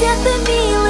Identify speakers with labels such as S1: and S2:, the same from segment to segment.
S1: death of me.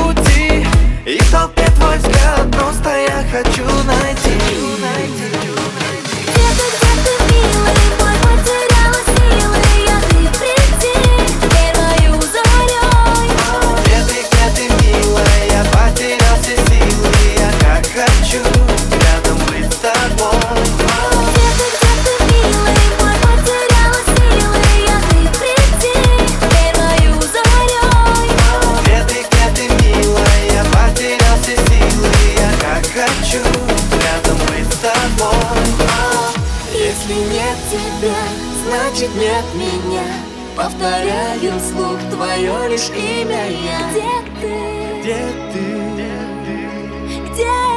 S1: И
S2: в
S1: толпе твой взгляд, просто я хочу
S2: значит нет меня Повторяю вслух твое лишь имя я Где ты?
S1: Где ты? Где ты? Где